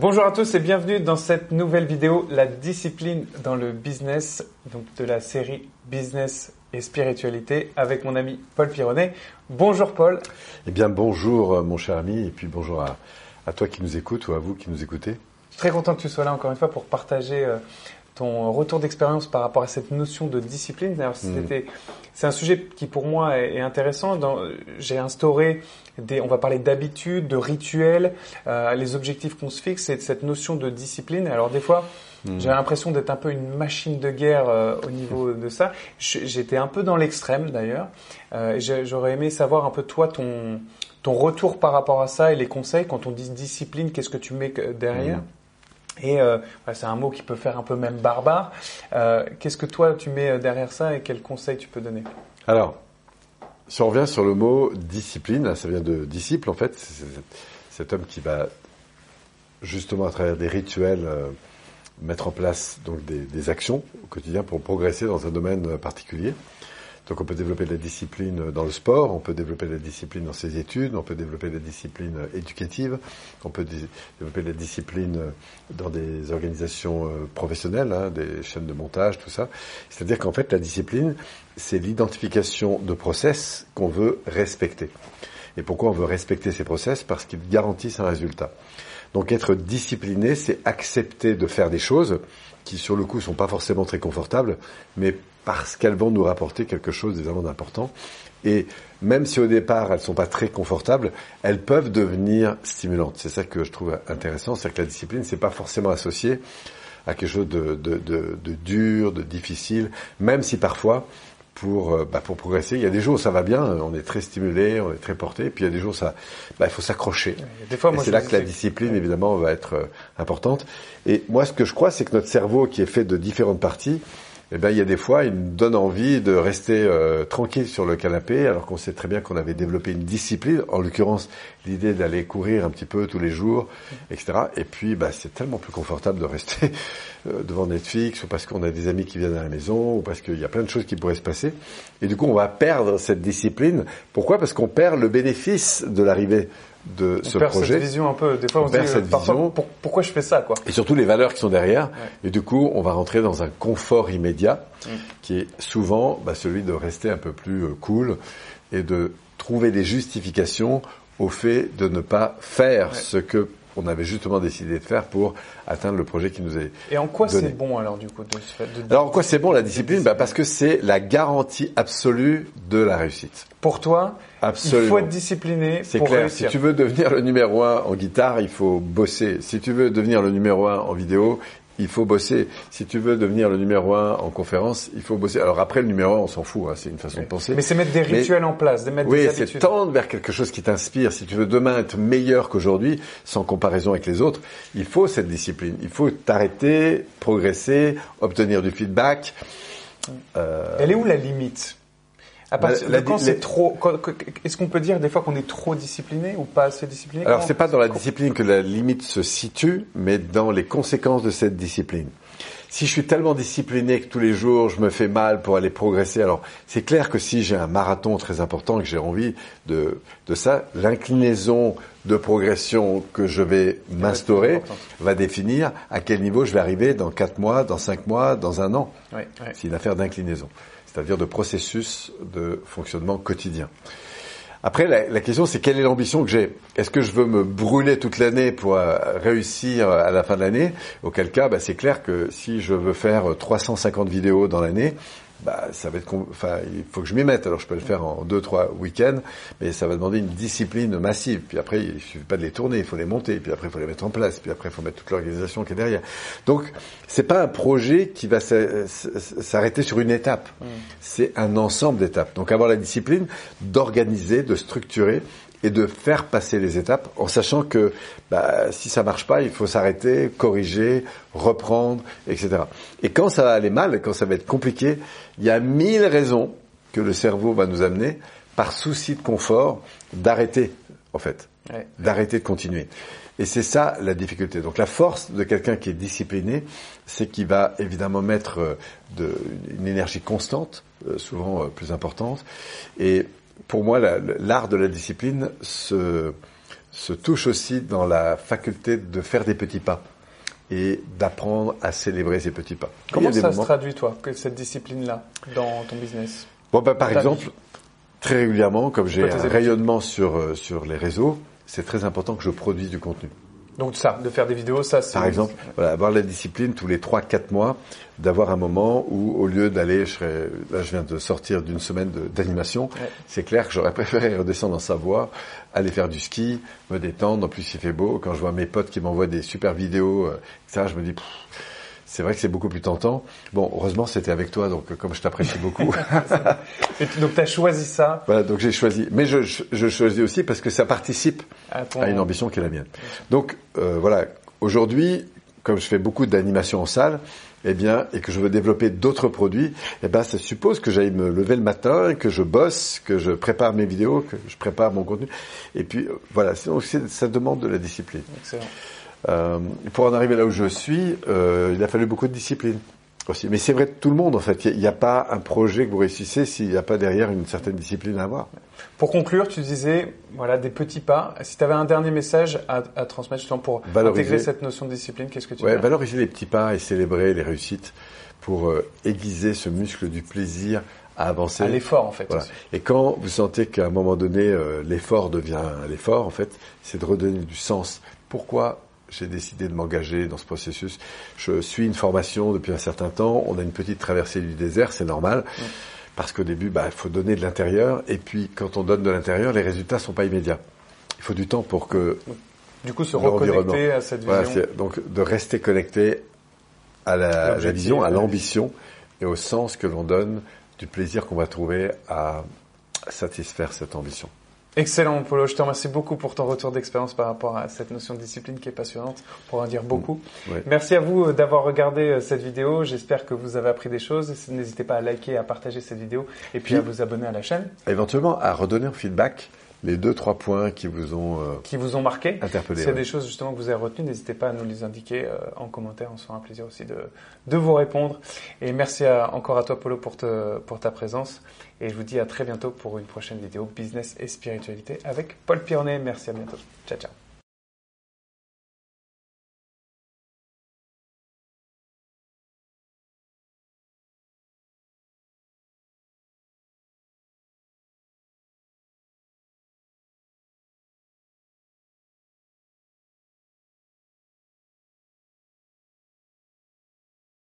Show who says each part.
Speaker 1: Bonjour à tous et bienvenue dans cette nouvelle vidéo, la discipline dans le business, donc de la série Business et spiritualité avec mon ami Paul Pironnet. Bonjour Paul.
Speaker 2: Eh bien bonjour euh, mon cher ami et puis bonjour à, à toi qui nous écoutes ou à vous qui nous écoutez.
Speaker 1: Je suis très content que tu sois là encore une fois pour partager euh, ton retour d'expérience par rapport à cette notion de discipline.
Speaker 2: Mm.
Speaker 1: c'est un sujet qui pour moi est, est intéressant. J'ai instauré des, on va parler d'habitudes, de rituels, euh, les objectifs qu'on se fixe, et cette notion de discipline. Alors des fois,
Speaker 2: Mm.
Speaker 1: j'ai l'impression d'être un peu une machine de guerre euh, au niveau de ça. J'étais un peu dans l'extrême d'ailleurs. Euh, J'aurais aimé savoir un peu toi ton ton retour par rapport à ça et les conseils quand on dit discipline, qu'est-ce que tu mets derrière?
Speaker 2: Mm.
Speaker 1: Et euh, c'est un mot qui peut faire un peu même barbare. Euh, Qu'est-ce que toi tu mets euh, derrière ça et quels conseils tu peux donner?
Speaker 2: Alors, si on revient sur le mot discipline, ça vient de disciple en fait, c'est cet homme qui va justement à travers des rituels mettre en place donc des, actions au quotidien pour progresser dans un domaine particulier. Donc on peut développer de la discipline dans le sport, on peut développer de la discipline dans ses études, on peut développer de la discipline éducative, on peut dé- développer de la discipline euh, dans des organisations euh, professionnelles, hein, des chaînes de montage, tout ça. C'est-à-dire qu'en fait la discipline, c'est l'identification de process qu'on veut respecter. Et pourquoi on veut respecter ces process? Parce qu'ils garantissent un résultat. Donc être discipliné, c'est accepter de faire des choses qui sur le coup sont pas forcément très confortables, mais parce qu'elles vont nous rapporter quelque chose d'évidemment d'important. Et même si au départ elles sont pas très confortables, elles peuvent devenir stimulantes. C'est ça que je trouve intéressant, c'est que la discipline c'est pas forcément associé à quelque chose de, de dur, de difficile, même si parfois pour euh, bah, pour progresser, il y a des jours où ça va bien, on est très stimulé, on est très porté, puis il y a des jours où ça, bah, il faut s'accrocher. C'est là que la
Speaker 1: dis-
Speaker 2: discipline, évidemment, va être euh, importante. Et moi, ce que je crois, c'est que notre cerveau, qui est fait de différentes parties, eh ben, il y a des fois, il nous donne envie de rester euh, tranquille sur le canapé, alors qu'on sait très bien qu'on avait développé une discipline, en l'occurrence, l'idée d'aller courir un petit peu tous les jours, etc. Et puis, bah, c'est tellement plus confortable de rester euh, devant Netflix, ou parce qu'on a des amis qui viennent à la maison, ou parce qu'il y a plein de choses qui pourraient se passer. Et du coup, on va perdre cette discipline. Pourquoi? Parce qu'on perd le bénéfice de l'arrivée de
Speaker 1: On
Speaker 2: ce
Speaker 1: perd
Speaker 2: projet.
Speaker 1: cette vision un peu. Des fois, on,
Speaker 2: On
Speaker 1: se
Speaker 2: perd
Speaker 1: dit,
Speaker 2: cette
Speaker 1: parfois,
Speaker 2: vision.
Speaker 1: pour- pourquoi je fais ça quoi?
Speaker 2: Et surtout les valeurs qui sont derrière.
Speaker 1: Ouais.
Speaker 2: Et du coup, on va rentrer dans un confort immédiat,
Speaker 1: Mm.
Speaker 2: qui est souvent bah, celui de rester un peu plus euh, cool et de trouver des justifications au fait de ne pas faire
Speaker 1: Ouais.
Speaker 2: ce que on avait justement décidé de faire pour atteindre le projet qui nous est.
Speaker 1: Et en quoi c'est bon alors du coup de de-
Speaker 2: Alors en quoi c'est bon la discipline? Bah, Parce que c'est la garantie absolue de la réussite.
Speaker 1: Pour toi,
Speaker 2: Absolument.
Speaker 1: il faut être discipliné
Speaker 2: C'est clair.
Speaker 1: réussir.
Speaker 2: Si tu veux devenir le numéro un en guitare, il faut bosser. Si tu veux devenir le numéro un en vidéo, il faut bosser. Si tu veux devenir le numéro un en conférence, il faut bosser. Alors après, le numéro un, on s'en fout. hein, c'est une façon de penser.
Speaker 1: Mais c'est mettre des
Speaker 2: Mais-
Speaker 1: rituels en place, de mettre
Speaker 2: Oui,
Speaker 1: des
Speaker 2: c'est
Speaker 1: habitudes.
Speaker 2: tendre vers quelque chose qui t'inspire. Si tu veux demain être meilleur qu'aujourd'hui, sans comparaison avec les autres, il faut cette discipline. Il faut t'arrêter, progresser, obtenir du feedback. Euh,
Speaker 1: Elle est où la limite? À partir
Speaker 2: la
Speaker 1: de quand
Speaker 2: di-
Speaker 1: c'est
Speaker 2: les-
Speaker 1: trop quand- que- Est-ce qu'on peut dire des fois qu'on est trop discipliné ou pas assez discipliné?
Speaker 2: Alors c'est pas dans la discipline que la limite se situe, mais dans les conséquences de cette discipline. Si je suis tellement discipliné que tous les jours je me fais mal pour aller progresser, alors c'est clair que si j'ai un marathon très important et que j'ai envie de, de ça, l'inclinaison de progression que je vais m'instaurer va définir à quel niveau je vais arriver dans quatre mois, dans cinq mois, dans un an.
Speaker 1: Ouais, ouais.
Speaker 2: C'est une affaire d'inclinaison, c'est-à-dire de processus de fonctionnement quotidien. Après, la, question, c'est quelle est l'ambition que j'ai? Est-ce que je veux me brûler toute l'année pour euh, réussir à la fin de l'année? Auquel cas, bah, c'est clair que si je veux faire euh, 350 vidéos dans l'année, bah, ça va être, enfin, il faut que je m'y mette. Alors, je peux le faire en deux, trois week-ends, mais ça va demander une discipline massive. Puis après, il suffit pas de les tourner, il faut les monter. Puis après, il faut les mettre en place. Puis après, il faut mettre toute l'organisation qui est derrière. Donc, c'est pas un projet qui va s'a- s'a- s'arrêter sur une étape. C'est un ensemble d'étapes. Donc, avoir la discipline d'organiser, de structurer et de faire passer les étapes en sachant que bah, si ça marche pas, il faut s'arrêter, corriger, reprendre, etc. Et quand ça va aller mal, quand ça va être compliqué, il y a mille raisons que le cerveau va nous amener par souci de confort d'arrêter, en fait,
Speaker 1: Ouais.
Speaker 2: d'arrêter de continuer. Et c'est ça la difficulté. Donc la force de quelqu'un qui est discipliné, c'est qu'il va évidemment mettre euh, de, une énergie constante, euh, souvent euh, plus importante. Et pour moi, la- l'art de la discipline se, se touche aussi dans la faculté de faire des petits pas et d'apprendre à célébrer ces petits pas.
Speaker 1: Comment ça se traduit, toi, que cette discipline-là, dans ton business
Speaker 2: Bon, bah, par exemple, très régulièrement, comme j'ai un rayonnement sur, euh, sur les réseaux, c'est très important que je produise du contenu.
Speaker 1: Donc ça, de faire des vidéos, ça c'est...
Speaker 2: Par exemple, voilà, avoir la discipline tous les 3-4 mois, d'avoir un moment où au lieu d'aller, je serais, là je viens de sortir d'une semaine d'animation, c'est clair que j'aurais préféré redescendre en Savoie, aller faire du ski, me détendre, en plus il fait beau, quand je vois mes potes qui m'envoient des super vidéos, euh, etc., je me dis... c'est vrai que c'est beaucoup plus tentant. Bon, heureusement, c'était avec toi, donc comme je t'apprécie beaucoup.
Speaker 1: donc tu as choisi ça.
Speaker 2: Voilà, donc j'ai choisi. Mais je, je, choisis aussi parce que ça participe à, une ambition qui est la mienne. Donc euh, voilà, aujourd'hui, comme je fais beaucoup d'animation en salle, eh bien, et que je veux développer d'autres produits, eh ben, ça suppose que j'aille me lever le matin, que je bosse, que je prépare mes vidéos, que je prépare mon contenu. Et puis, euh, voilà, ça demande de la discipline. Excellent. Euh, pour en arriver là où je suis, euh, il a fallu beaucoup de discipline aussi. Mais c'est vrai de tout le monde en fait. Il n'y a, pas un projet que vous réussissez s'il n'y a pas derrière une certaine discipline à avoir.
Speaker 1: Pour conclure, tu disais voilà des petits pas. Si tu avais un dernier message à, à transmettre justement pour intégrer cette notion de discipline, qu'est-ce que tu
Speaker 2: ouais, Valoriser les petits pas et célébrer les réussites pour euh, aiguiser ce muscle du plaisir à avancer. À
Speaker 1: l'effort en fait.
Speaker 2: Voilà. Et quand vous sentez qu'à un moment donné euh, l'effort devient l'effort, en fait, c'est de redonner du sens. Pourquoi j'ai décidé de m'engager dans ce processus. Je suis une formation depuis un certain temps. On a une petite traversée du désert, c'est normal. Parce qu'au début, bah, il faut donner de l'intérieur. Et puis, quand on donne de l'intérieur, les résultats sont pas immédiats. Il faut du temps pour que.
Speaker 1: Du coup, se reconnecter à cette vision.
Speaker 2: Voilà, donc, de rester connecté à la, la vision, à l'ambition et au sens que l'on donne du plaisir qu'on va trouver à satisfaire cette ambition.
Speaker 1: Excellent, Polo. Je te remercie beaucoup pour ton retour d'expérience par rapport à cette notion de discipline qui est passionnante, pour en dire beaucoup. Mm. Merci à vous euh, d'avoir regardé euh, cette vidéo. J'espère que vous avez appris des choses. N'hésitez pas à liker, à partager cette vidéo et puis, à vous abonner à la chaîne.
Speaker 2: Éventuellement, à redonner un feedback les deux trois points qui vous ont euh,
Speaker 1: qui vous ont marqué.
Speaker 2: Interpellé.
Speaker 1: C'est des choses justement que vous avez retenues. N'hésitez pas à nous les indiquer euh, en commentaire. On sera un plaisir aussi de de vous répondre. Et merci encore à toi Polo pour te, pour ta présence. Et je vous dis à très bientôt pour une prochaine vidéo business et spiritualité avec Paul Pironnet. Merci à bientôt. Ciao ciao.